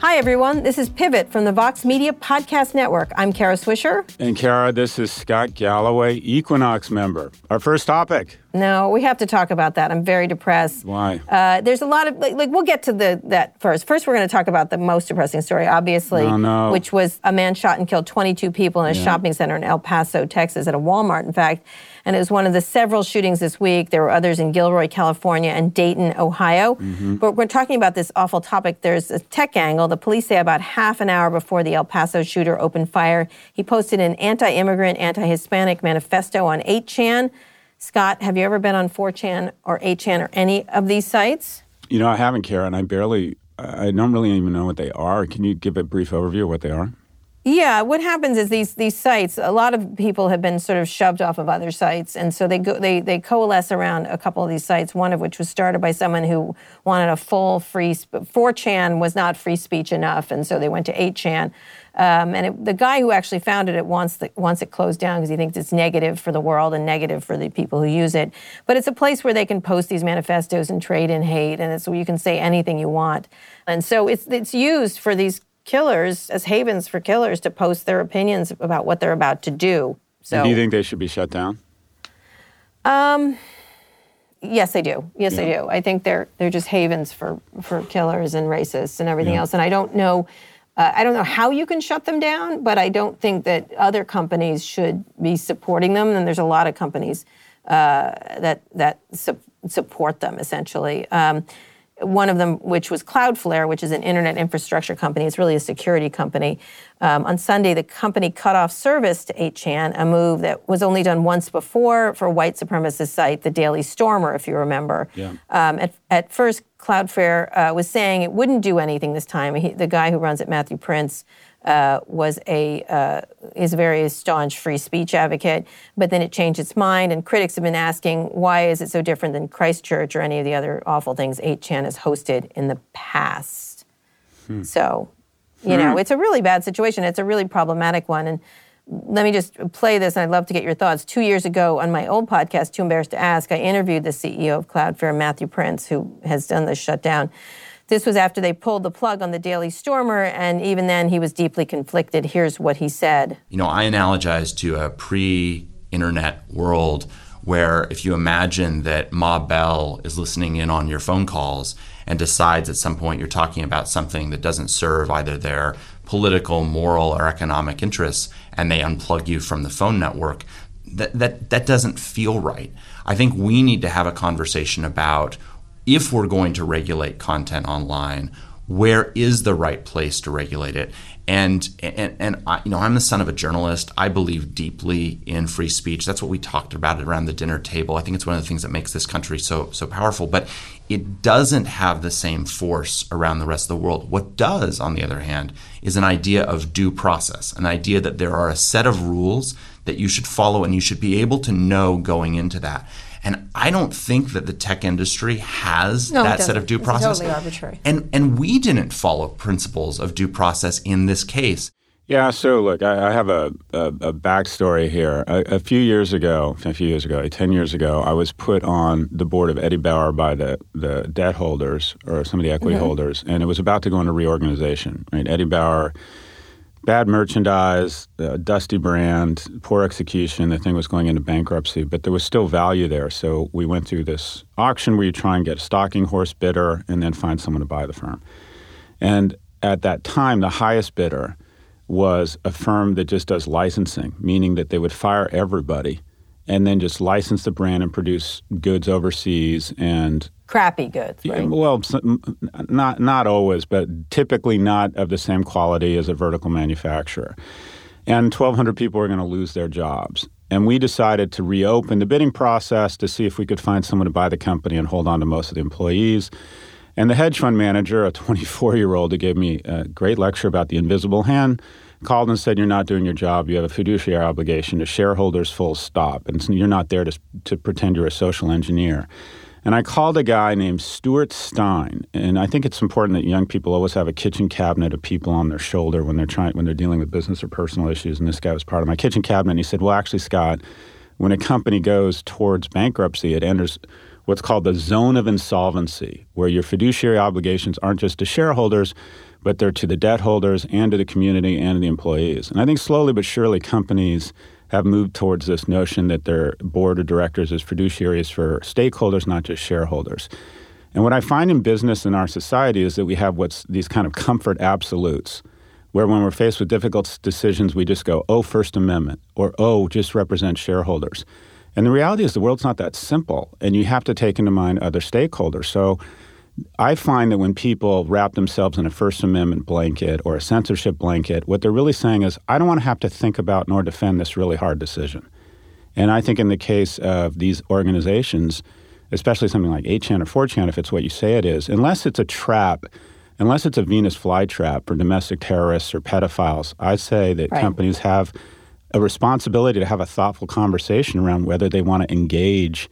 Hi, everyone. This is Pivot from the Vox Media Podcast Network. I'm Kara Swisher. And Kara, this is Scott Galloway, Equinox member. Our first topic. No, we have to talk about that. I'm very depressed. Why? Uh, there's a lot of like, like, we'll get to the that first. First, we're going to talk about the most depressing story, obviously, Oh, no. which was a man shot and killed 22 people in a Yeah. shopping center in El Paso, Texas, at a Walmart, in fact. And it was one of the several shootings this week. There were others in Gilroy, California, and Dayton, Ohio. Mm-hmm. But we're talking about this awful topic. There's a tech angle. The police say about half an hour before the El Paso shooter opened fire, he posted an anti-immigrant, anti-Hispanic manifesto on 8chan. Scott, have you ever been on 4chan or 8chan or any of these sites? You know, I haven't, Karen. I barely, I don't really even know what they are. Can you give a brief overview of what they are? Yeah, what happens is these these sites. A lot of people have been sort of shoved off of other sites, and so they go they they coalesce around a couple of these sites. One of which was started by someone who wanted a full free. sp- 4chan was not free speech enough, and so they went to 8chan. Um, and it, the guy who actually founded it wants the, wants it closed down because he thinks it's negative for the world and negative for the people who use it. But it's a place where they can post these manifestos and trade in hate, and it's where you can say anything you want. And so it's it's used for these killers as havens for killers to post their opinions about what they're about to do. So Do you think they should be shut down? Um, yes, they do. Yes, they Yeah. do. I think they're they're just havens for for killers and racists and everything Yeah. else. And I don't know. Uh, I don't know how you can shut them down, but I don't think that other companies should be supporting them. And there's a lot of companies uh, that that su- support them essentially. Um, one of them, which was Cloudflare, which is an internet infrastructure company, it's really a security company. Um, on Sunday, the company cut off service to 8chan, a move that was only done once before for white supremacist site, the Daily Stormer, if you remember. Yeah. Um, at, at first, Cloudflare uh, was saying it wouldn't do anything this time. He, the guy who runs it, Matthew Prince, uh, was a uh, is a very staunch free speech advocate, but then it changed its mind, and critics have been asking why is it so different than Christchurch or any of the other awful things 8chan has hosted in the past. So, you know, it's a really bad situation. It's a really problematic one, and let me just play this, and I'd love to get your thoughts. Two years ago, on my old podcast, Too Embarrassed to Ask, I interviewed the CEO of Cloudflare, Matthew Prince, who has done this shutdown. This was after they pulled the plug on the Daily Stormer, and even then, he was deeply conflicted. Here's what he said. You know, I analogize to a pre internet world where if you imagine that Ma Bell is listening in on your phone calls and decides at some point you're talking about something that doesn't serve either their political, moral, or economic interests, and they unplug you from the phone network, that, that, that doesn't feel right. I think we need to have a conversation about if we're going to regulate content online, where is the right place to regulate it? And and and I, you know, I'm the son of a journalist. I believe deeply in free speech. That's what we talked about around the dinner table. I think it's one of the things that makes this country so so powerful. But it doesn't have the same force around the rest of the world. What does, on the other hand, is an idea of due process, an idea that there are a set of rules that you should follow and you should be able to know going into that. And I don't think that the tech industry has No, that set doesn't. of due It's process. totally arbitrary. And and we didn't follow principles of due process in this case. Yeah, so look, I, I have a, a, a backstory here. A, a few years ago, a few years ago, 10 years ago, I was put on the board of Eddie Bauer by the, the debt holders or some of the equity mm-hmm. holders, and it was about to go into reorganization. Right? Eddie Bauer, bad merchandise, dusty brand, poor execution. The thing was going into bankruptcy, but there was still value there. So we went through this auction where you try and get a stalking horse bidder and then find someone to buy the firm. And at that time, the highest bidder was a firm that just does licensing, meaning that they would fire everybody and then just license the brand and produce goods overseas and Crappy goods, yeah, right? well, not not always, but typically not of the same quality as a vertical manufacturer. And 1,200 people are going to lose their jobs. And we decided to reopen the bidding process to see if we could find someone to buy the company and hold on to most of the employees. And the hedge fund manager, a 24 year old who gave me a great lecture about the invisible hand, called and said, You're not doing your job. You have a fiduciary obligation to shareholders, full stop. And you're not there to, to pretend you're a social engineer. And I called a guy named Stuart Stein, and I think it's important that young people always have a kitchen cabinet of people on their shoulder when they're trying when they're dealing with business or personal issues. And this guy was part of my kitchen cabinet. And he said, "Well, actually, Scott, when a company goes towards bankruptcy, it enters what's called the zone of insolvency, where your fiduciary obligations aren't just to shareholders, but they're to the debt holders and to the community and to the employees. And I think slowly but surely companies have moved towards this notion that their board of directors is fiduciaries for stakeholders, not just shareholders. And what I find in business in our society is that we have what's these kind of comfort absolutes, where when we're faced with difficult decisions, we just go, oh, First Amendment, or oh, just represent shareholders. And the reality is the world's not that simple, and you have to take into mind other stakeholders. So I find that when people wrap themselves in a First Amendment blanket or a censorship blanket, what they're really saying is, I don't want to have to think about nor defend this really hard decision. And I think in the case of these organizations, especially something like 8chan or 4chan, if it's what you say it is, unless it's a trap, unless it's a Venus flytrap for domestic terrorists or pedophiles, I say that Right. companies have a responsibility to have a thoughtful conversation around whether they want to engage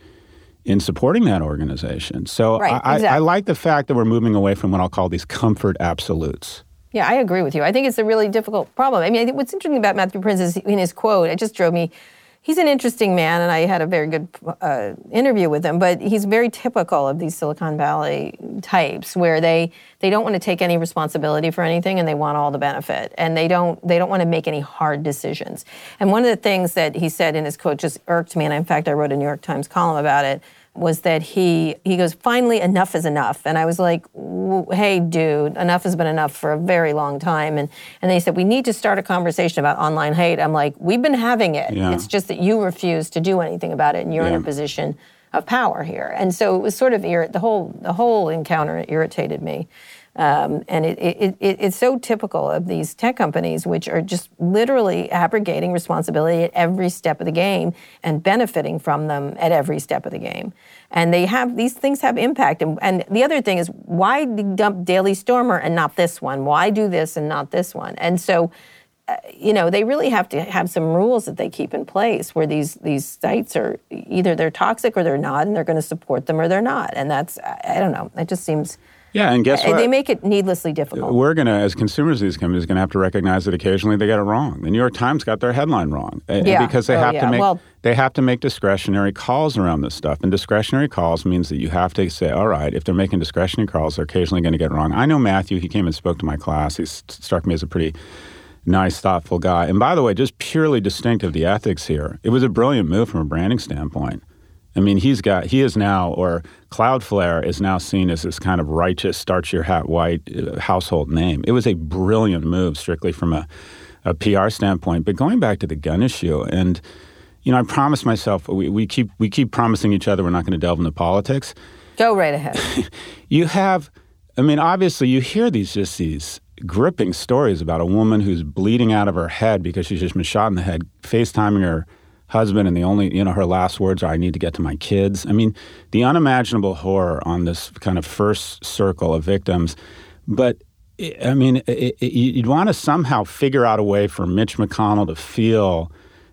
in supporting that organization. So Right, I, I, I like the fact that we're moving away from what I'll call these comfort absolutes. Yeah, I agree with you. I think it's a really difficult problem. I mean, I think what's interesting about Matthew Prince is in his quote, it just drove me. He's an interesting man, and I had a very good uh, interview with him. But he's very typical of these Silicon Valley types, where they they don't want to take any responsibility for anything, and they want all the benefit, and they don't they don't want to make any hard decisions. And one of the things that he said in his quote just irked me, and in fact, I wrote a New York Times column about it was that he he goes finally enough is enough. And i was like hey dude enough has been enough for a very long time. And and they said we need to start a conversation about online hate. I'm like we've been having it. Yeah. it's just that you refuse to do anything about it and you're in a position of power here. And so it was sort of the whole the whole encounter irritated me um, and it, it, it, it's so typical of these tech companies, which are just literally abrogating responsibility at every step of the game and benefiting from them at every step of the game. And they have these things have impact. And, and the other thing is, why dump Daily Stormer and not this one? Why do this and not this one? And so, uh, you know, they really have to have some rules that they keep in place where these these sites are either they're toxic or they're not, and they're going to support them or they're not. And that's I I don't know. It just seems. Yeah, and guess what? They make it needlessly difficult. we're going to, as consumers of these companies, going to have to recognize that occasionally they get it wrong. The New York Times got their headline wrong uh, Yeah. because they Oh, have yeah. to make Well- they have to make discretionary calls around this stuff. And discretionary calls means that you have to say, all right, if they're making discretionary calls, they're occasionally going to get it wrong. I know Matthew. He came and spoke to my class. He struck me as a pretty nice, thoughtful guy. And by the way, just purely distinctive the ethics here. It was a brilliant move from a branding standpoint. I mean, he's got, he is now, or Cloudflare is now seen as this kind of righteous, starch your hat white uh, household name. It was a brilliant move, strictly from a, a PR standpoint. But going back to the gun issue, and, you know, I promised myself, we, we, keep, we keep promising each other we're not going to delve into politics Go right ahead. you have i mean obviously you hear these just these gripping stories about a woman who's bleeding out of her head because she's just been shot in the head facetiming her husband and the only you know her last words are i need to get to my kids i mean the unimaginable horror on this kind of first circle of victims but i I mean it, it, you'd want to somehow figure out a way for mitch mcconnell to feel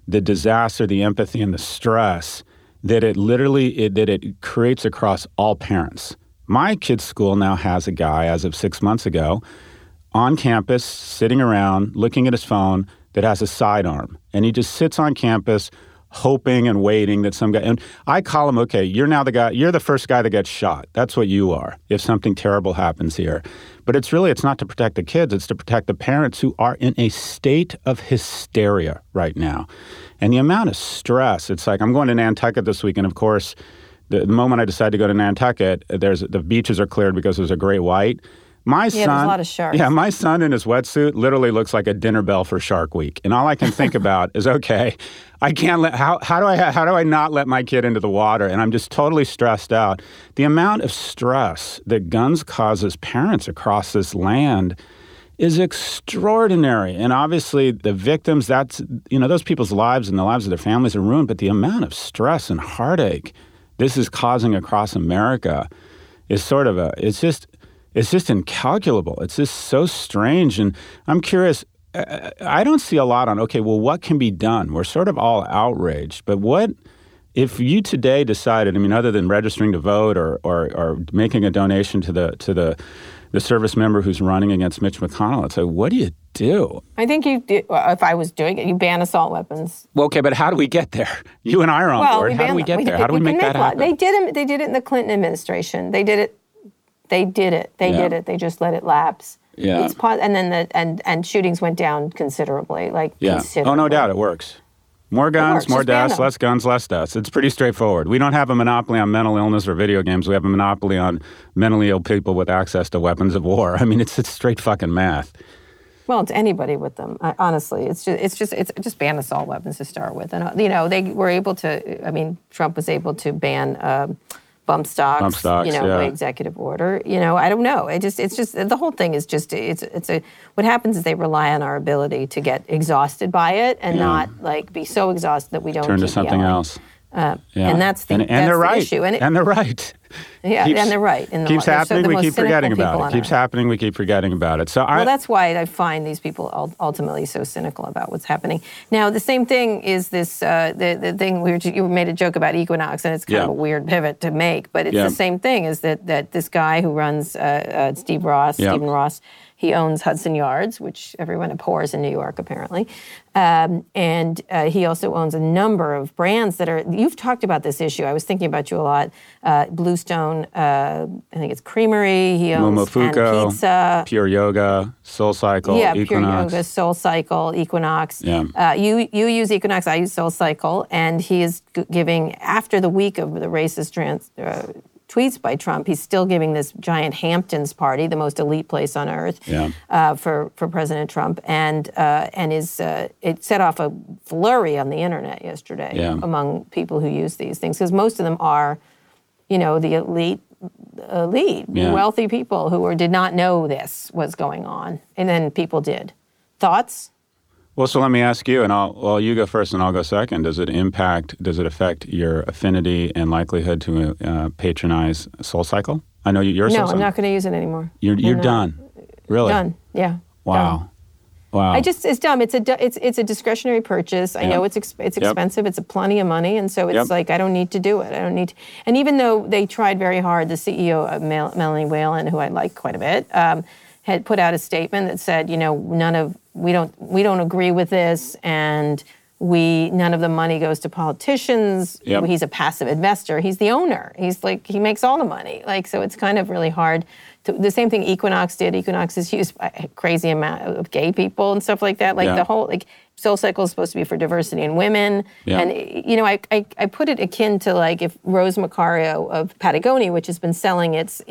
the disaster the empathy and the stress that it literally it, that it creates across all parents. My kid's school now has a guy as of six months ago on campus, sitting around looking at his phone that has a sidearm, and he just sits on campus hoping and waiting that some guy and I call him okay you're now the guy you're the first guy that gets shot. That's what you are if something terrible happens here. But it's really it's not to protect the kids it's to protect the parents who are in a state of hysteria right now. And the amount of stress it's like I'm going to Nantucket this week and of course the, the moment I decide to go to Nantucket there's the beaches are cleared because there's a great white my there's son a lot of sharks. yeah my son in his wetsuit literally looks like a dinner bell for Shark Week, and all I can think about is, okay, I can't let how how do I how do I not let my kid into the water? And I'm just totally stressed out. The amount of stress that guns causes parents across this land is extraordinary. And obviously, the victims, that's, you know, those people's lives and the lives of their families are ruined, but the amount of stress and heartache this is causing across America is sort of a, it's just, it's just incalculable. It's just so strange. And I'm curious, I I don't see a lot on, okay, well, what can be done? We're sort of all outraged, but what, if you today decided, I mean, other than registering to vote or, or, or making a donation to the, to the the service member who's running against Mitch McConnell. It's like, what do you do? I think you, do, well, if I was doing it, you ban assault weapons. Well, okay, but how do we get there? You and I are on Well, board. How do we get there? How do we can make that law- happen? They did it. They did it in the Clinton administration. They did it. They did it. They Yeah. did it. They just let it lapse. Yeah. It's pos- and then the and and shootings went down considerably. Like yeah. considerably. Oh, no doubt, it works. More guns, more deaths, less guns, less deaths. It's pretty straightforward. We don't have a monopoly on mental illness or video games. We have a monopoly on mentally ill people with access to weapons of war. I mean, it's, it's straight fucking math. Well, it's anybody with them. I, honestly, it's just it's just it's just ban assault weapons to start with, and uh, you know they were able to. I mean, Trump was able to ban. Um, Bump stocks, Bump stocks, you know, yeah. by executive order. You know, I don't know. It just, it's just the whole thing is just, it's, it's a. What happens is they rely on our ability to get exhausted by it and not like be so exhausted that we don't Turn to something yelling. else. Uh, Yeah. And that's the, and, and that's they're the right. issue. And, it, and they're right. yeah, keeps- and they're right. And keeps so- happening. the we keep forgetting about it. Keeps earth. happening. We keep forgetting about it. So I, Well, that's why I find these people ultimately so cynical about what's happening. Now, the same thing is this uh, the the thing we were, you made a joke about Equinox, and it's kind Yeah. of a weird pivot to make, but it's Yeah. the same thing. Is that that this guy who runs uh, uh, Steve Ross. Stephen Ross, he owns Hudson Yards, which everyone abhors in New York, apparently, um, and uh, he also owns a number of brands that are. You've talked about this issue. I was thinking about you a lot. Uh, Bluestone, uh, I think it's Creamery. He owns and Momofuku, Pizza. Pure Yoga, Soul Cycle, Yeah, Pure Yoga, Soul Cycle, Equinox. Yeah. Uh, you you use Equinox, I use Soul Cycle, and he is giving after the week of the racist trans. Tweets by Trump. He's still giving this giant Hamptons party, the most elite place on earth, Yeah. uh, for for President Trump, and uh, and is uh, it set off a flurry on the internet yesterday Yeah. among people who use these things because most of them are, you know, the elite elite, Yeah. wealthy people who were, did not know this was going on, and then people did. Thoughts? Well, so let me ask you, and I'll well, you go first, and I'll go second. Does it impact? Does it affect your affinity and likelihood to uh, patronize Soul Cycle? I know you- you're No, I'm not going to use it anymore. You're you're done. Really? Done. Yeah. done. Wow. Wow. I just it's dumb. It's a it's it's a discretionary purchase. I know it's ex- it's Yep. expensive. It's a plenty of money, and so it's Yep. like I don't need to do it. I don't need. To, and even though they tried very hard, the CEO of Mel- Melanie Whelan, who I like quite a bit, um, had put out a statement that said, you know, none of we don't we don't agree with this, and we none of the money goes to politicians. Yep. He's a passive investor. He's the owner. He's like he makes all the money. Like so, it's kind of really hard. The same thing Equinox did. Equinox is used by a crazy amount of gay people and stuff like that. Like Yeah. the whole like Soul Cycle is supposed to be for diversity in women. Yeah. And you know, I, I I put it akin to like if Rose Marcario of Patagonia, which has been selling its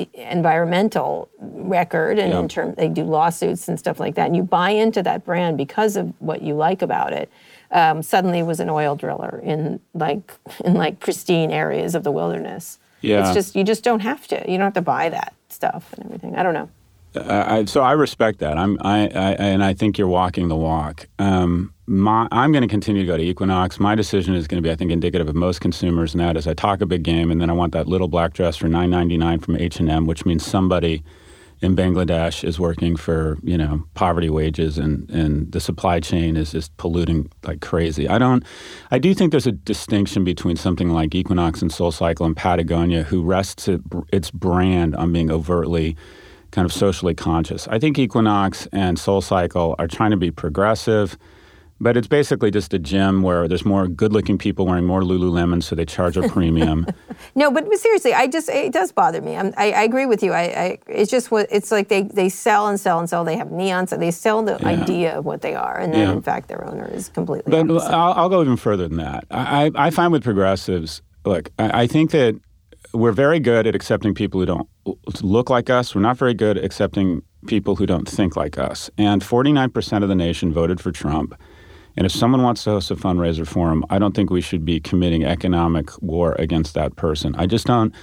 environmental record and Yeah. in term they do lawsuits and stuff like that, and you buy into that brand because of what you like about it. Um, suddenly was an oil driller in like in like pristine areas of the wilderness. Yeah. It's just you just don't have to. You don't have to buy that stuff and everything. I don't know. I, I- so I respect that. I'm, I, I, and I think you're walking the walk. Um, my, I'm going to continue to go to Equinox. My decision is going to be, I think, indicative of most consumers, and that is I talk a big game, and then I want that little black dress for $9.99 from H&M, which means somebody in Bangladesh is working for you know poverty wages, and and the supply chain is just polluting like crazy. I don't. I do think there's a distinction between something like Equinox and Soul Cycle and Patagonia, who rests it, its brand on being overtly kind of socially conscious. I think Equinox and Soul Cycle are trying to be progressive, but it's basically just a gym where there's more good-looking people wearing more Lululemon, so they charge a premium. No, but seriously, I just it does bother me. I'm, I I agree with you. I, I it's just what it's like they they sell and sell and sell. They have neons. They sell the idea of what they are, and then Yeah. in fact their owner is completely. But. I'll, I'll go even further than that. I, I I find with progressives, look, I, I think that we're very good at accepting people who don't look like us. We're not very good at accepting people who don't think like us. And 49% of the nation voted for Trump. And if someone wants to host a fundraiser for him, I don't think we should be committing economic war against that person. I just don't.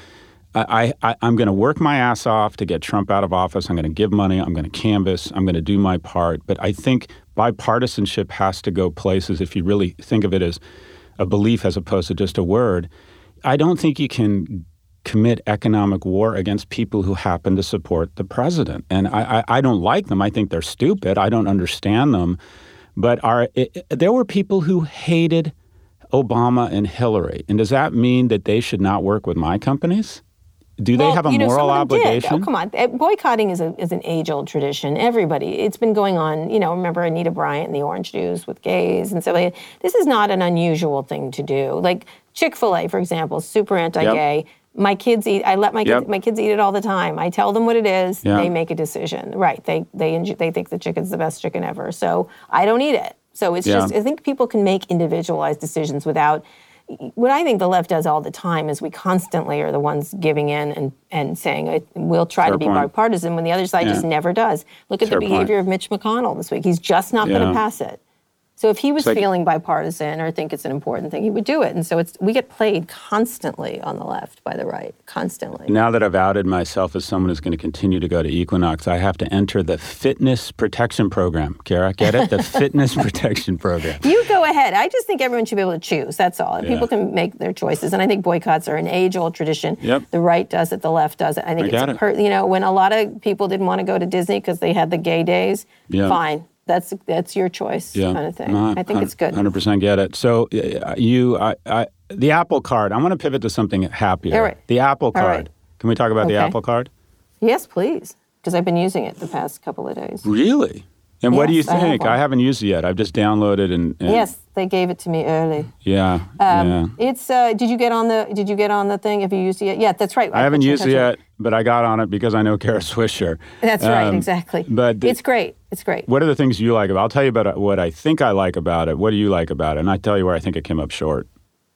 I, I, I'm going to work my ass off to get Trump out of office. I'm going to give money. I'm going to canvass. I'm going to do my part. But I think bipartisanship has to go places if you really think of it as a belief as opposed to just a word. I don't think you can commit economic war against people who happen to support the president. And I, I, I don't like them. I think they're stupid. I don't understand them. But are, it, there were people who hated Obama and Hillary. And does that mean that they should not work with my companies? do they have a you know, moral them did. obligation? Oh, come on. Uh, Boycotting is, a, is an age old tradition. Everybody, it's been going on. You know, remember Anita Bryant and the orange juice with gays and so like. This is not an unusual thing to do. Like Chick fil A, for example, super anti gay. My kids eat. I let my Yep. kids. My kids eat it all the time. I tell them what it is. Yeah. They make a decision. Right. They they they think the chicken's the best chicken ever. So I don't eat it. So it's Yeah. just. I think people can make individualized decisions without what I think the left does all the time is we constantly are the ones giving in and, and saying we'll try Fair to be point. bipartisan when the other side just never does. Look at Fair the point. behavior of Mitch McConnell this week. He's just not going to pass it. So if he was feeling bipartisan or think it's an important thing, he would do it. And so it's we get played constantly on the left by the right, constantly. Now that I've outed myself as someone who's going to continue to go to Equinox, I have to enter the fitness protection program. Kara, get it? The fitness protection program. You go ahead. I just think everyone should be able to choose. That's all. Yeah. People can make their choices, and I think boycotts are an age-old tradition. Yep. The right does it. The left does it. I think I it's a it. per, you know when a lot of people didn't want to go to Disney because they had the gay days. Yeah. Fine. That's that's your choice, Yeah, kind of thing. No, I think it's good. Hundred percent get it. So uh, you, I, I, the Apple Card. I want to pivot to something happier. All right. The Apple Card. right. Can we talk about the Apple Card? Yes, please, because I've been using it the past couple of days. Really? And what do you Yes, I think? I, haven't used it yet. I've just downloaded and, and Yes, they gave it to me early. yeah, yeah. It's. Uh, did you get on the? Did you get on the thing? Have you used it yet? Yeah, that's right. I haven't you in used it yet, but I got on it because I know Kara Swisher. That's right. Um, Exactly. But the- it's great. It's great. what are the things you like about? I'll tell you about what I think I like about it. What do you like about it? And I tell you where I think it came up short.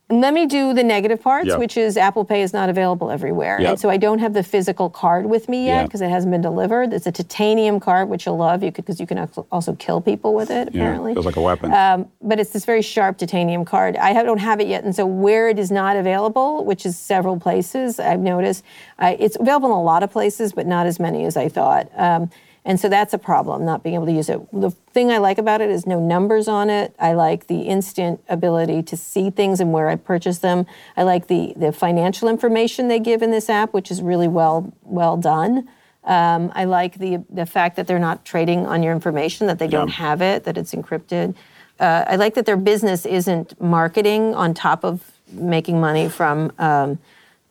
Let me do the negative parts, Yep. which is Apple Pay is not available everywhere. Yep. And so I don't have the physical card with me yet Yep. because it hasn't been delivered. It's a titanium card, which you'll love. You could because you can also kill people with it, Yeah, apparently. feels like a weapon. Um, but it's this very sharp titanium card. I don't have it yet, and so where it is not available, which is several places, I've noticed, uh, it's available in a lot of places, but not as many as I thought. Um, and so that's a problem, not being able to use it. The thing I like about it is no numbers on it. I like the instant ability to see things and where I purchase them. I like the the financial information they give in this app, which is really well well done. Um, I like the the fact that they're not trading on your information, that they don't Yeah. have it, that it's encrypted. Uh, I like that their business isn't marketing on top of making money from, um,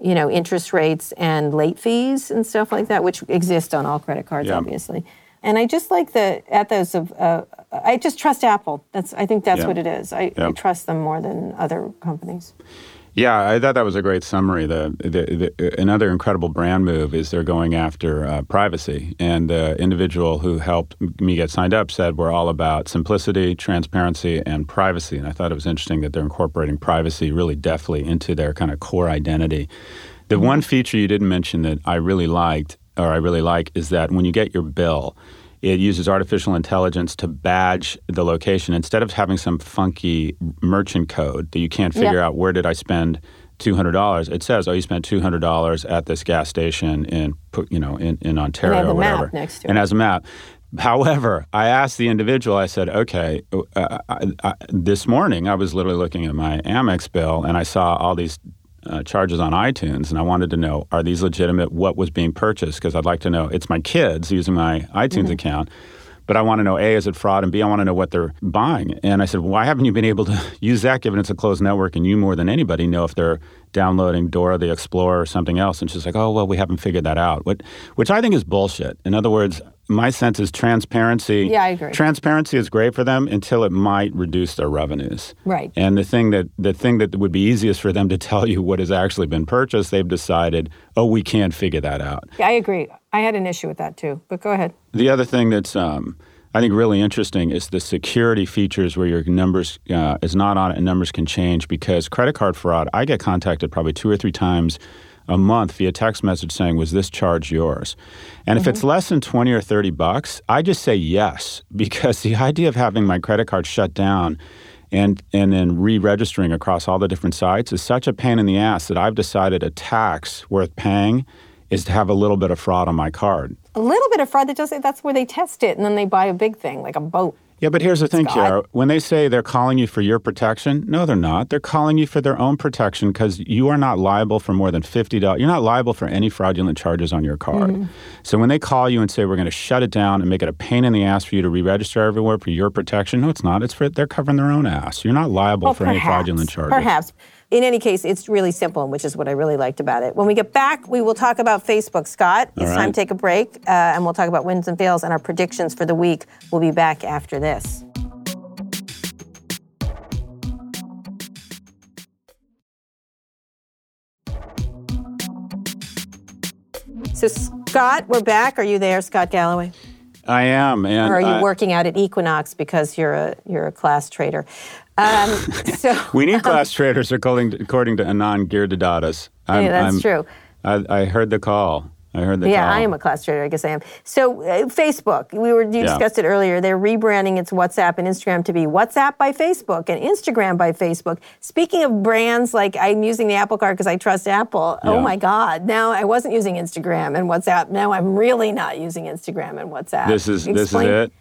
you know, interest rates and late fees and stuff like that, which exist on all credit cards, Yeah. obviously. And I just like the ethos of. Uh, I just trust Apple. That's. I think that's Yeah. what it is. I, Yeah. I trust them more than other companies. Yeah, I thought that was a great summary. The, the, the another incredible brand move is they're going after uh, privacy. And the individual who helped me get signed up said we're all about simplicity, transparency, and privacy. And I thought it was interesting that they're incorporating privacy really deftly into their kind of core identity. The one feature you didn't mention that I really liked, or I really like, is that when you get your bill, it uses artificial intelligence to badge the location instead of having some funky merchant code that you can't figure Yeah. out where did I spend two hundred dollars. It says, oh, you spent two hundred dollars at this gas station in you know in, in Ontario have or whatever, next to and has a map. However, I asked the individual. I said, "Okay, uh, I, I, this morning I was literally looking at my Amex bill, and I saw all these uh, charges on iTunes, and I wanted to know are these legitimate? What was being purchased? Because I'd like to know. It's my kids using my iTunes Mm-hmm. account." But I want to know A, is it fraud? And B, I want to know what they're buying. And I said, why haven't you been able to use that given it's a closed network and you more than anybody know if they're downloading Dora the Explorer or something else? And she's like, oh, well, we haven't figured that out, what, which I think is bullshit. In other words, my sense is transparency. Yeah, I agree. Transparency is great for them until it might reduce their revenues. Right. And the thing that the thing that would be easiest for them to tell you what has actually been purchased, they've decided, oh, we can't figure that out. Yeah, I agree. I had an issue with that too. But go ahead. The other thing that's um, I think really interesting is the security features where your numbers uh, is not on it and numbers can change because credit card fraud. I get contacted probably two or three times a month via text message saying, "Was this charge yours?" And if it's mm-hmm. less than twenty or thirty bucks, I just say yes because the idea of having my credit card shut down. And, and then re-registering across all the different sites is such a pain in the ass that I've decided a tax worth paying is to have a little bit of fraud on my card. A little bit of fraud that does. That's where they test it, and then they buy a big thing like a boat. Yeah, but here's the thing. Kara. When they say they're calling you for your protection, no, they're not. They're calling you for their own protection because you are not liable for more than fifty dollars. You're not liable for any fraudulent charges on your card. Mm-hmm. So when they call you and say we're going to shut it down and make it a pain in the ass for you to re-register everywhere for your protection, no, it's not. It's for they're covering their own ass. You're not liable Well, for any fraudulent charges. Perhaps. In any case, it's really simple, which is what I really liked about it. When we get back, we will talk about Facebook. Scott, it's right. time to take a break, uh, and we'll talk about wins and fails and our predictions for the week. We'll be back after this. So, Scott, we're back. Are you there, Scott Galloway? I am. And Or are you uh, working out at Equinox because you're a you're a class trader? Um, so We need class traders, according to, according to Anand Giridharadas. I'm, Yeah, that's I'm- true. I, I heard the call. I heard that. Yeah. I am a class trader. I guess I am. So uh, Facebook, we were you Yeah. discussed it earlier. They're rebranding its WhatsApp and Instagram to be WhatsApp by Facebook and Instagram by Facebook. Speaking of brands, like I'm using the Apple Card because I trust Apple. Oh my God! Now I wasn't using Instagram and WhatsApp. Now I'm really not using Instagram and WhatsApp. This is this is it.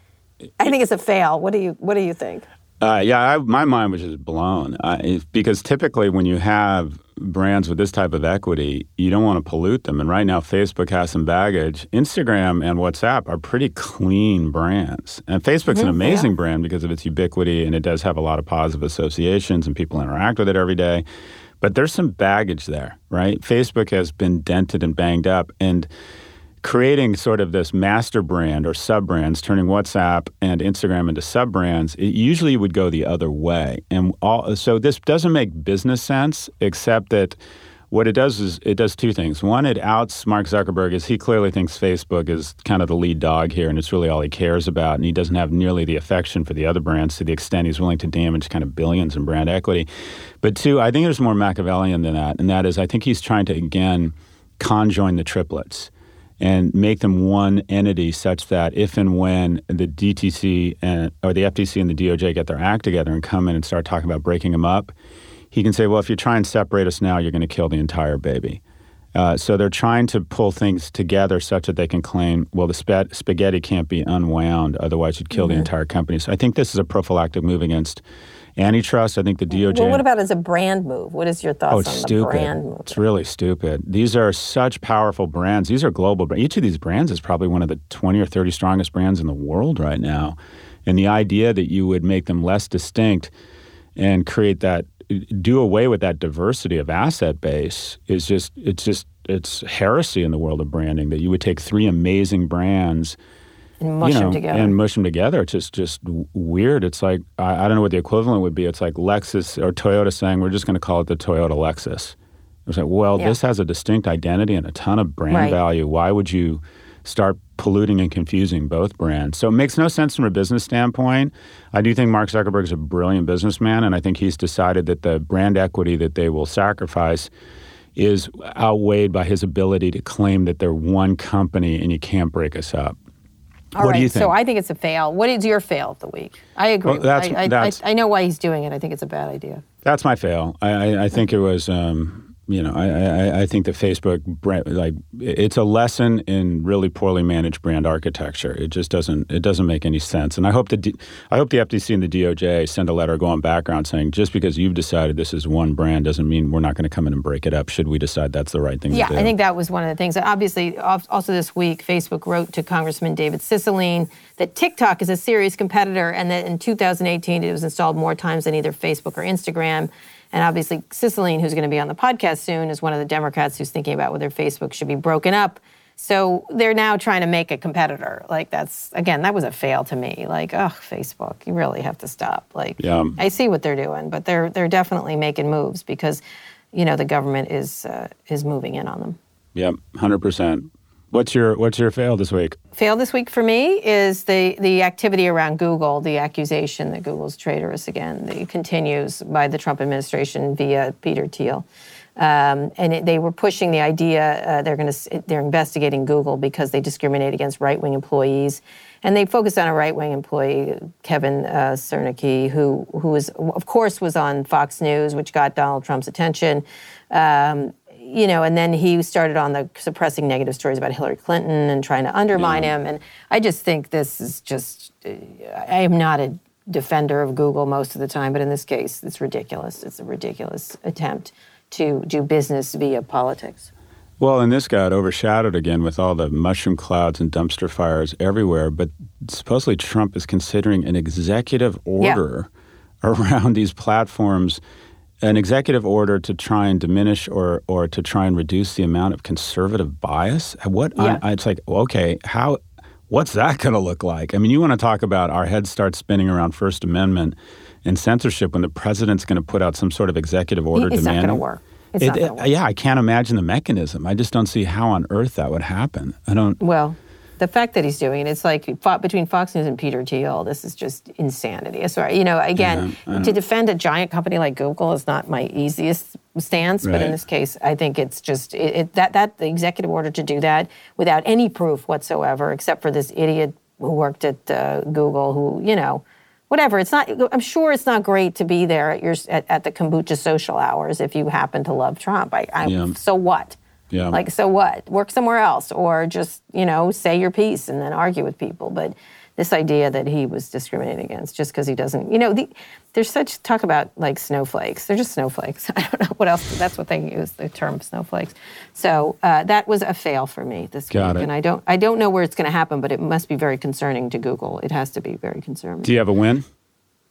I think it's a fail. What do you What do you think? Uh, yeah, I, my mind was just blown uh, because typically when you have brands with this type of equity, you don't want to pollute them. And right now, Facebook has some baggage. Instagram and WhatsApp are pretty clean brands, and Facebook's an mm-hmm. amazing brand because of its ubiquity and it does have a lot of positive associations and people interact with it every day. But there's some baggage there, right? Facebook has been dented and banged up, and creating sort of this master brand or sub brands, turning WhatsApp and Instagram into sub brands, it usually would go the other way. And all, so this doesn't make business sense, except that what it does is it does two things. One, it outs Mark Zuckerberg as he clearly thinks Facebook is kind of the lead dog here, and it's really all he cares about, and he doesn't have nearly the affection for the other brands to the extent he's willing to damage kind of billions in brand equity. But two, I think there's more Machiavellian than that, and that is I think he's trying to again conjoin the triplets and make them one entity such that if and when the DTC and or the FTC and the DOJ get their act together and come in and start talking about breaking them up, he can say, well, if you try and separate us now, you're going to kill the entire baby. Uh, so they're trying to pull things together such that they can claim, well, the spa- spaghetti can't be unwound, otherwise you'd kill the entire company. So I think this is a prophylactic move against antitrust. I think the DOJ. Well, what about as a brand move? What is your thoughts Oh, on it's the stupid. brand move? It's really stupid. These are such powerful brands. These are global. Each of these brands is probably one of the 20 or 30 strongest brands in the world right now. And the idea that you would make them less distinct and create that, do away with that diversity of asset base is just, it's just, it's heresy in the world of branding that you would take three amazing brands and mush you know, them together. and mush them together. It's just just weird. It's like I, I don't know what the equivalent would be. It's like Lexus or Toyota saying we're just going to call it the Toyota Lexus. It's like, well, Yeah. this has a distinct identity and a ton of brand Right. value. Why would you start polluting and confusing both brands? So it makes no sense from a business standpoint. I do think Mark Zuckerberg is a brilliant businessman, and I think he's decided that the brand equity that they will sacrifice is outweighed by his ability to claim that they're one company and you can't break us up. All what do you think? So I think it's a fail. What is your fail of the week? I agree. Well, that's- I, that's- I, I know why he's doing it. I think it's a bad idea. That's my fail. I, I, I think it was, um, you know, I, I, I think that Facebook, brand, like, it's a lesson in really poorly managed brand architecture. It just doesn't, it doesn't make any sense. And I hope the, D- I hope the FTC and the DOJ send a letter going background saying just because you've decided this is one brand doesn't mean we're not going to come in and break it up. Should we decide that's the right thing Yeah, to do? Yeah, I think that was one of the things. Obviously, also this week, Facebook wrote to Congressman David Cicilline that TikTok is a serious competitor and that in 2018 it was installed more times than either Facebook or Instagram. And obviously, Cicilline, who's going to be on the podcast soon, is one of the Democrats who's thinking about whether Facebook should be broken up. So they're now trying to make a competitor. Like that's again, that was a fail to me. Like, oh, Facebook, you really have to stop. Like, Yeah. I see what they're doing, but they're they're definitely making moves because, you know, the government is uh, is moving in on them. Yep, hundred percent. What's your What's your fail this week? Fail this week for me is the the activity around Google, the accusation that Google's traitorous again. That continues by the Trump administration via Peter Thiel. Um, and it, they were pushing the idea uh, they're going to they're investigating Google because they discriminate against right wing employees, and they focused on a right wing employee, Kevin uh, Cernekee, who who was of course was on Fox News, which got Donald Trump's attention. Um, you know, and then he started on the suppressing negative stories about Hillary Clinton and trying to undermine him. And I just think this is just, I am not a defender of Google most of the time, but in this case, it's ridiculous. It's a ridiculous attempt to do business via politics. Well, and this got overshadowed again with all the mushroom clouds and dumpster fires everywhere. But supposedly Trump is considering an executive order around these platforms an executive order to try and diminish or or to try and reduce the amount of conservative bias. What Yeah. I, it's like, okay, how what's that going to look like? I mean, you want to talk about our heads start spinning around First Amendment and censorship when the president's going to put out some sort of executive order it's not demanding. going to work. It's It- not going to work. yeah, I can't imagine the mechanism. I just don't see how on earth that would happen. I don't. Well, the fact that he's doing it, it's like fought between Fox News and Peter Thiel. This is just insanity. Sorry, you know, again, to defend a giant company like Google is not my easiest stance, but in this case, I think it's just it, it, that that the executive order to do that without any proof whatsoever, except for this idiot who worked at uh, Google, who you know. Whatever, it's not. I'm sure it's not great to be there at your at, at the kombucha social hours if you happen to love Trump. I, I Yeah. so what? Yeah. Like, so what? Work somewhere else or just, you know, say your piece and then argue with people. But this idea that he was discriminated against just because he doesn't, you know, the, there's such talk about like snowflakes. They're just snowflakes. I don't know what else. That's what they use the term snowflakes. So uh, that was a fail for me this Got week, it. and I don't, I don't know where it's going to happen, but it must be very concerning to Google. It has to be very concerning. Do you have a win?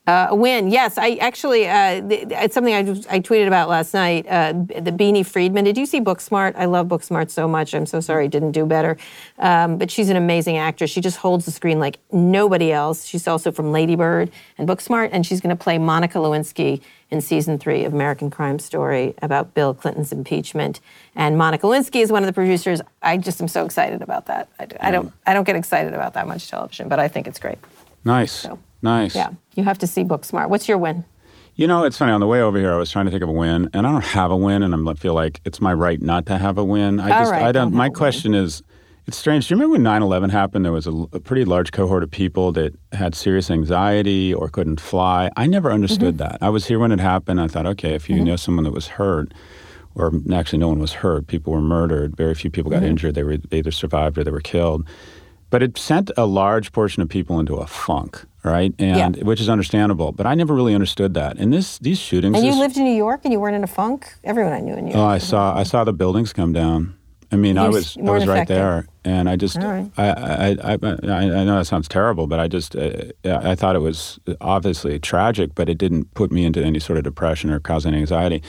Uh, a win, yes. I actually, uh, th- it's something I, just- I tweeted about last night. Uh, the Beanie Friedman. Did you see Booksmart? I love Booksmart so much. I'm so sorry it didn't do better. Um, but she's an amazing actress. She just holds the screen like nobody else. She's also from Lady Bird and Booksmart, and she's going to play Monica Lewinsky in season three of American Crime Story about Bill Clinton's impeachment. And Monica Lewinsky is one of the producers. I just am so excited about that. I, I don't, I don't get excited about that much television, but I think it's great. Nice. Nice. Yeah, you have to see Booksmart. What's your win? You know, it's funny. On the way over here, I was trying to think of a win, and I don't have a win, and I feel like it's my right not to have a win. I All just, right, I don't don't. My a win. question is, it's strange. Do you remember when 9/11 happened? There was a, a pretty large cohort of people that had serious anxiety or couldn't fly. I never understood Mm-hmm. that. I was here when it happened. I thought, okay, if you know someone that was hurt, or actually no one was hurt, people were murdered. Very few people got Mm-hmm. injured. They were they either survived or they were killed. But it sent a large portion of people into a funk, right? And which is understandable. But I never really understood that. And this these shootings. And you this- lived in New York and you weren't in a funk? Everyone I knew in New York. Oh, I saw I saw the buildings come down. I mean, I was I was right affected. there, and I just right. I, I, I I I know that sounds terrible, but I just uh, I thought it was obviously tragic, but it didn't put me into any sort of depression or cause any anxiety.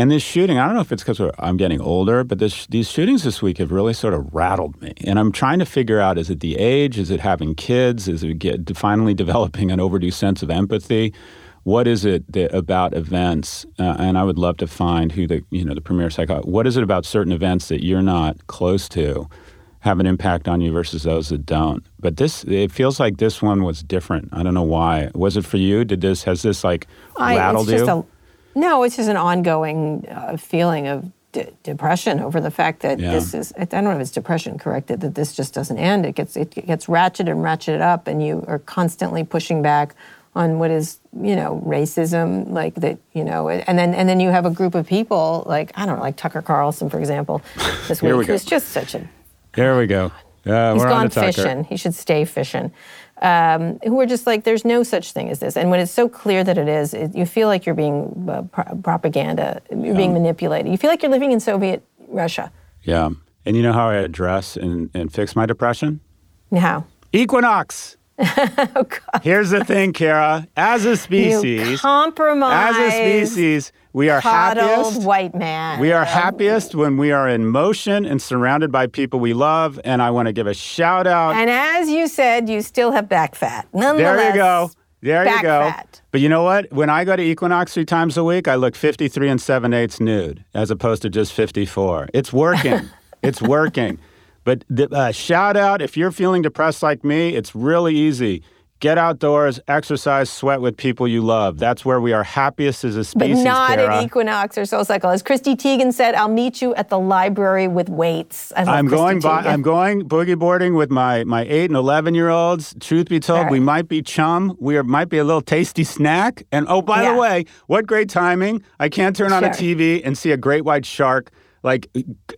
And this shooting, I don't know if it's because I'm getting older, but this, these shootings this week have really sort of rattled me. And I'm trying to figure out: is it the age? Is it having kids? Is it get, finally developing an overdue sense of empathy? What is it that, about events? Uh, and I would love to find who the you know the premier psychologist. What is it about certain events that you're not close to have an impact on you versus those that don't? But this, it feels like this one was different. I don't know why. Was it for you? Did this has this like I- rattled it's just you? No, it's just an ongoing uh, feeling of de- depression over the fact that Yeah. this is, I don't know if it's depression corrected, that this just doesn't end. It gets, it gets ratcheted and ratcheted up, and you are constantly pushing back on what is, you know, racism, like that, you know, and then and then you have a group of people like I don't know, like Tucker Carlson, for example, this Here week, we who's just such a There we go. Uh, He's we're on gone fishing. He should stay fishing. Um, who are just like, there's no such thing as this. And when it's so clear that it is, it, you feel like you're being uh, pro- propaganda, you're being manipulated. You feel like you're living in Soviet Russia. Yeah. And you know how I address and, and fix my depression? How? Equinox. Oh, God. Here's the thing, Kara. As a You species, compromise. as a species, we are happiest. white man. We are happiest when we are in motion and surrounded by people we love. And I want to give a shout out. And as you said, you still have back fat. Nonetheless, There you go. There you go. fat. But you know what? When I go to Equinox three times a week, I look 53 and 7 eighths nude as opposed to just 54. It's working. it's working. But the, uh, shout out if you're feeling depressed like me, it's really easy. Get outdoors, exercise, sweat with people you love. That's where we are happiest as a species. But not Kara. at Equinox or Soul Cycle. As Chrissy Teigen said, I'll meet you at the library with weights. I Christy going by, I'm going boogie boarding with my my eight and eleven year olds. Truth be told, All we might be chum. We are, might be a little tasty snack. And oh, by Yeah. the way, what great timing! I can't turn on a TV and see a great white shark like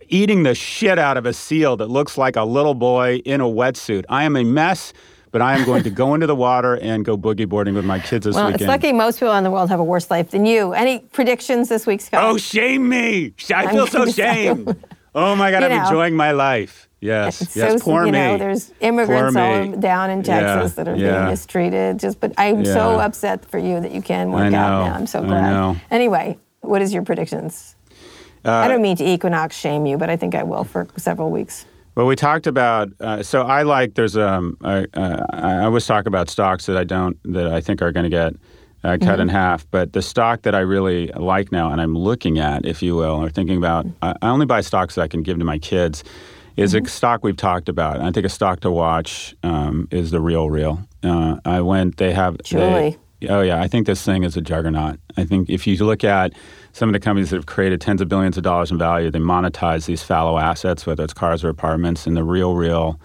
eating the shit out of a seal that looks like a little boy in a wetsuit. I am a mess. But I am going to go into the water and go boogie boarding with my kids this Well, weekend. it's lucky most people in the world have a worse life than you. Any predictions this week, Scott? Oh, shame me! I feel so shamed. Oh my God, You I'm know. enjoying my life. Yes, It's yes, so, poor you me. know, there's immigrants all down in Texas Yeah, that are yeah. being mistreated. Just, but I'm so upset for you that you can work out now. I'm so I glad. know. Anyway, What is your predictions? I don't mean to equinox shame you, but I think I will for several weeks. Well, we talked about. Uh, so I like. There's um. I, uh, I always talk about stocks that I don't that I think are going to get uh, cut in half. But the stock that I really like now, and I'm looking at, if you will, or thinking about, I, I only buy stocks that I can give to my kids. Is a stock we've talked about. I think a stock to watch um, is the Real Real. Uh, I went. They have. they- Julie. Oh yeah, I think this thing is a juggernaut. I think if you look at some of the companies that have created tens of billions of dollars in value, they monetize these fallow assets, whether it's cars or apartments, and the Real Real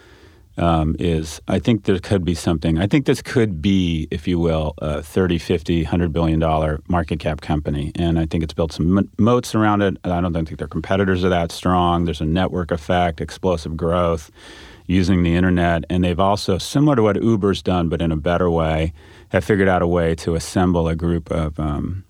um, is I think there could be something. I think this could be, if you will, a 30, 50, 100 billion dollar market cap company. And I think it's built some mo- moats around it. I don't think their competitors are that strong. There's a network effect, explosive growth using the internet. And they've also, similar to what Uber's done, but in a better way, have figured out a way to assemble a group of um,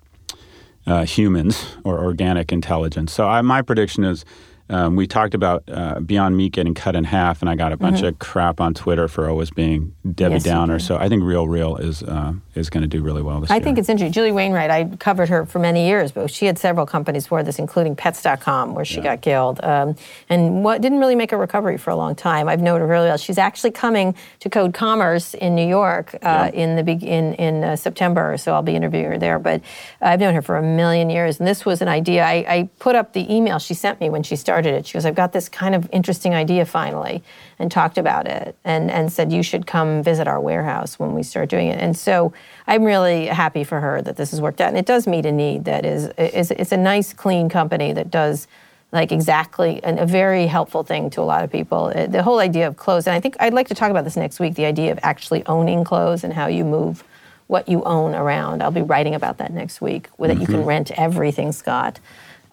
uh, humans or organic intelligence. So I, my prediction is um, we talked about uh, Beyond Meat getting cut in half, and I got a bunch of crap on Twitter for always being Debbie Mm-hmm. Yes, Downer. So I think Real Real is uh, is going to do really well this I year. think it's interesting. Julie Wainwright, I covered her for many years, but she had several companies for this, including Pets.com, where she got killed, um, and what didn't really make a recovery for a long time. I've known her really well. She's actually coming to Code Commerce in New York uh, in the beg- in in uh, September, so I'll be interviewing her there. But I've known her for a million years, and this was an idea. I, I put up the email she sent me when she started it. She goes, "I've got this kind of interesting idea finally," and talked about it, and and said you should come visit our warehouse when we start doing it. And so I'm really happy for her that this has worked out, and it does meet a need that is is it's a nice, clean company that does like exactly and a very helpful thing to a lot of people. Uh, The whole idea of clothes, and I think I'd like to talk about this next week. The idea of actually owning clothes and how you move what you own around. I'll be writing about that next week, where that you can rent everything, Scott.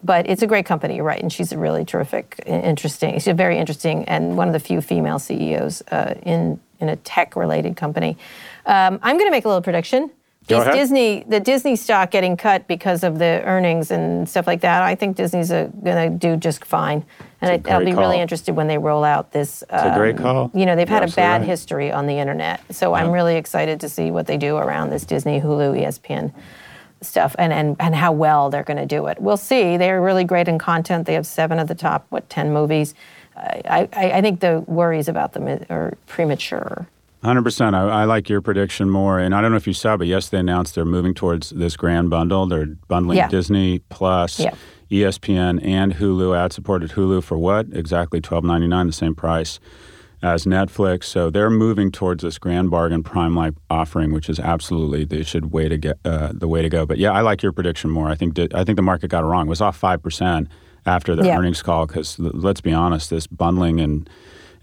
But it's a great company, you're right, and she's a really terrific, interesting. She's a very interesting and one of the few female CEOs uh, in in a tech-related company. Um, I'm going to make a little prediction. Go Is ahead. Disney the Disney stock getting cut because of the earnings and stuff like that? I think Disney's going to do just fine, and I, I'll be great really interested when they roll out this. It's a great um, call. You know, they've had You're a bad right. history on the internet, so I'm really excited to see what they do around this Disney, Hulu, ESPN stuff, and and and how well they're going to do it. We'll see. They're really great in content. They have seven of the top what ten movies. I I, I think the worries about them are premature. Hundred percent. I, I like your prediction more, and I don't know if you saw, but yes, they announced they're moving towards this grand bundle. They're bundling Yeah. Disney Plus, Yeah. ESPN, and Hulu. Ad-supported Hulu for what? Exactly twelve ninety nine, the same price as Netflix. So they're moving towards this grand bargain prime like offering, which is absolutely they should way to get uh, the way to go. But yeah, I like your prediction more. I think di- I think the market got it wrong. It was off five percent after the Yeah. earnings call because let's be honest, this bundling and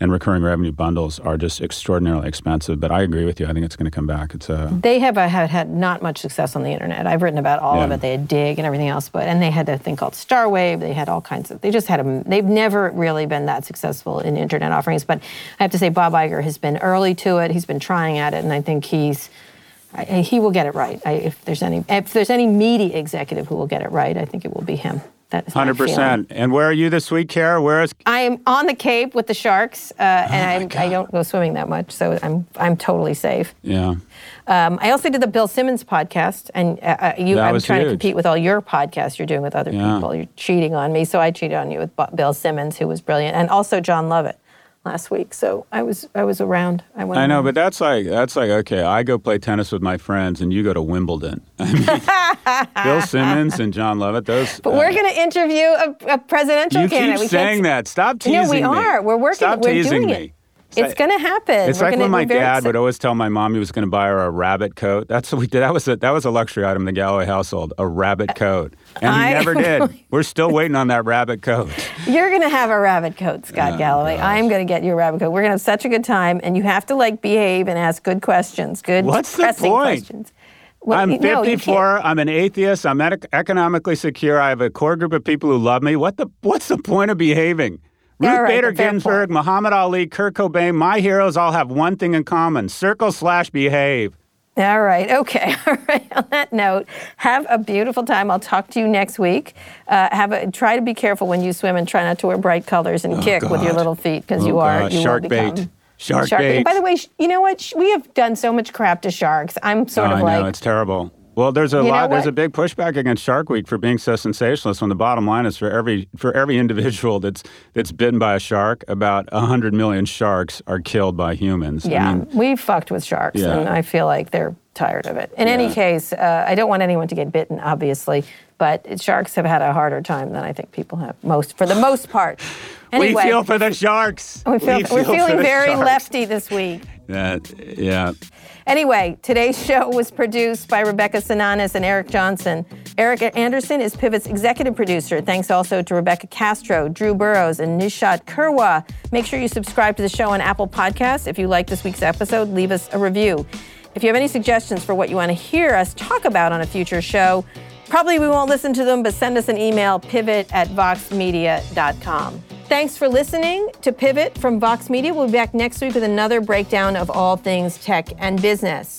and recurring revenue bundles are just extraordinarily expensive. But I agree with you. I think it's going to come back. It's a They have uh, had, had not much success on the internet. I've written about all of it. They had Dig and everything else, but and they had a thing called Starwave. They had all kinds of. They just had a. They've never really been that successful in internet offerings. But I have to say, Bob Iger has been early to it. He's been trying at it, and I think he's. I, he will get it right. I, if there's any, if there's any media executive who will get it right, I think it will be him. That is hundred percent. And where are you this week, Kara? Where is? I am on the Cape with the sharks, uh, Oh and I, I don't go swimming that much, so I'm I'm totally safe. Yeah. Um, I also did the Bill Simmons podcast, and uh, uh, you, That I'm was trying huge. to compete with all your podcasts you're doing with other Yeah. people. You're cheating on me, so I cheated on you with Bill Simmons, who was brilliant, and also Jon Lovett last week. So I was I was around. I went. I know, around. but that's like that's like okay. I go play tennis with my friends, and you go to Wimbledon. I mean, Bill Simmons and Jon Lovett. Those. But uh, we're going to interview a, a presidential You candidate. keep We saying that. Stop teasing me. No, we me. are. We're working. Stop we're teasing doing me. it. It's going to happen. It's We're like when my dad would always tell my mom he was going to buy her a rabbit coat. That's what we did. That was a, that was a luxury item in the Galloway household, a rabbit uh, coat, and he I- never did. We're still waiting on that rabbit coat. You're going to have a rabbit coat, Scott oh, Galloway. I am going to get you a rabbit coat. We're going to have such a good time, and you have to like behave and ask good questions, good What's the pressing point? questions. Well, I'm you- no, 54. I'm an atheist. I'm economically secure. I have a core group of people who love me. What the? What's the point of behaving? Ruth right, Bader Ginsburg, point. Muhammad Ali, Kurt Cobain, my heroes all have one thing in common: circle slash behave. All right. Okay. All right. On that note, have a beautiful time. I'll talk to you next week. Uh, have a try to be careful when you swim and try not to wear bright colors and kick with your little feet because Oh, you are God. you Shark will bait. become Shark By bait. By the way, sh- you know what? Sh- We have done so much crap to sharks. I'm sort Oh, of I like know it's terrible. Well, there's a You lot. There's a big pushback against Shark Week for being so sensationalist. When the bottom line is for every for every individual that's that's bitten by a shark, about hundred million sharks are killed by humans. I Yeah, mean, we fucked with sharks, Yeah. and I feel like they're tired of it. In any case, uh, I don't want anyone to get bitten, obviously, but sharks have had a harder time than I think people have most for the most part. Anyway, we feel for the sharks. we feel, We we're feel for feeling very sharks. lefty this week. Yeah, yeah. Anyway, today's show was produced by Rebecca Sananis and Eric Johnson. Eric Anderson is Pivot's executive producer. Thanks also to Rebecca Castro, Drew Burrows, and Nishat Kurwa. Make sure you subscribe to the show on Apple Podcasts. If you like this week's episode, leave us a review. If you have any suggestions for what you want to hear us talk about on a future show, probably we won't listen to them, but send us an email, pivot at voxmedia.com. Thanks for listening to Pivot from Vox Media. We'll be back next week with another breakdown of all things tech and business.